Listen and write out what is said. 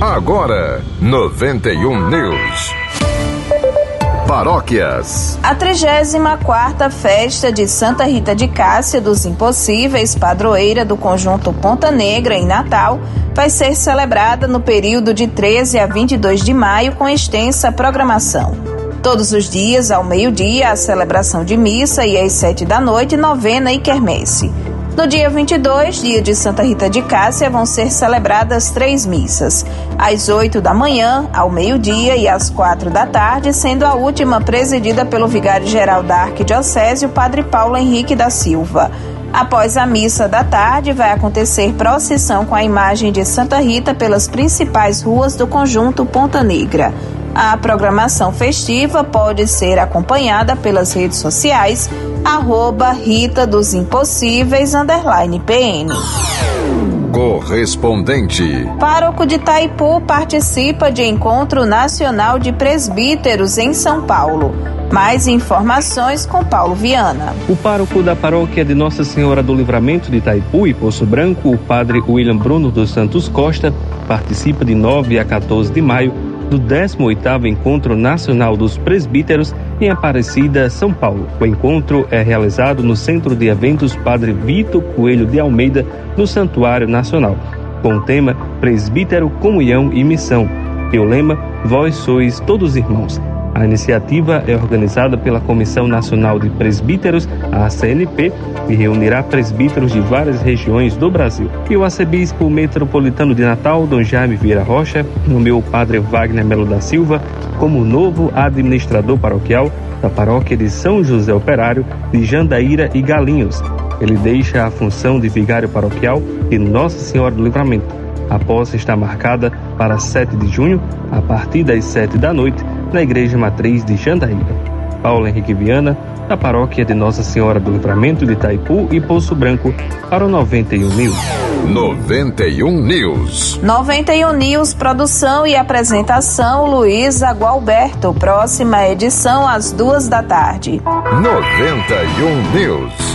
Agora, 91 News. Paróquias. A 34 Festa de Santa Rita de Cássia dos Impossíveis, padroeira do conjunto Ponta Negra em Natal, vai ser celebrada no período de 13 a 22 de maio com extensa programação. Todos os dias, ao meio-dia, a celebração de missa e às sete da noite, novena e quermesse. No dia 22, dia de Santa Rita de Cássia, vão ser celebradas três missas. Às 8 da manhã, ao meio-dia e às quatro da tarde, sendo a última presidida pelo vigário-geral da Arquidiocese, o Padre Paulo Henrique da Silva. Após a missa da tarde, vai acontecer procissão com a imagem de Santa Rita pelas principais ruas do conjunto Ponta Negra. A programação festiva pode ser acompanhada pelas redes sociais, arroba Rita dos Impossíveis, underline PN. Correspondente. Pároco de Taipu participa de Encontro Nacional de Presbíteros em São Paulo. Mais informações com Paulo Viana. O pároco da paróquia de Nossa Senhora do Livramento de Itaipu e Poço Branco, o padre William Bruno dos Santos Costa, participa de 9 a 14 de maio do 18º Encontro Nacional dos Presbíteros em Aparecida, São Paulo. O encontro é realizado no Centro de Eventos Padre Vitor Coelho de Almeida, no Santuário Nacional, com o tema Presbítero, Comunhão e Missão. E o lema Vós sois todos irmãos. A iniciativa é organizada pela Comissão Nacional de Presbíteros, a CNP, e reunirá presbíteros de várias regiões do Brasil. E o arcebispo metropolitano de Natal, Dom Jaime Vieira Rocha, nomeou o padre Wagner Melo da Silva como novo administrador paroquial da paróquia de São José Operário de Jandaíra e Galinhos. Ele deixa a função de vigário paroquial de Nossa Senhora do Livramento. A posse está marcada para 7 de junho, a partir das 7 da noite, na Igreja Matriz de Jandaíra. Paulo Henrique Viana, da paróquia de Nossa Senhora do Livramento de Itaipu e Poço Branco, para o 91 News. 91 News. 91 News, produção e apresentação Luiz Agualberto. Próxima edição às duas da tarde. 91 News.